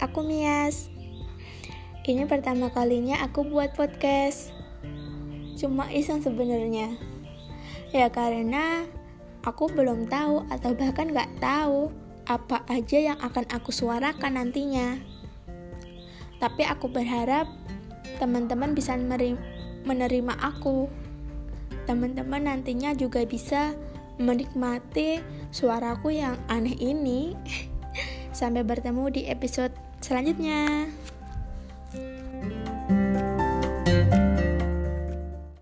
aku Mias. Ini pertama kalinya aku buat podcast. Cuma iseng sebenarnya. Ya karena aku belum tahu atau bahkan gak tahu apa aja yang akan aku suarakan nantinya. Tapi aku berharap teman-teman bisa menerima aku. Teman-teman nantinya juga bisa menikmati suaraku yang aneh ini. Sampai bertemu di episode selanjutnya.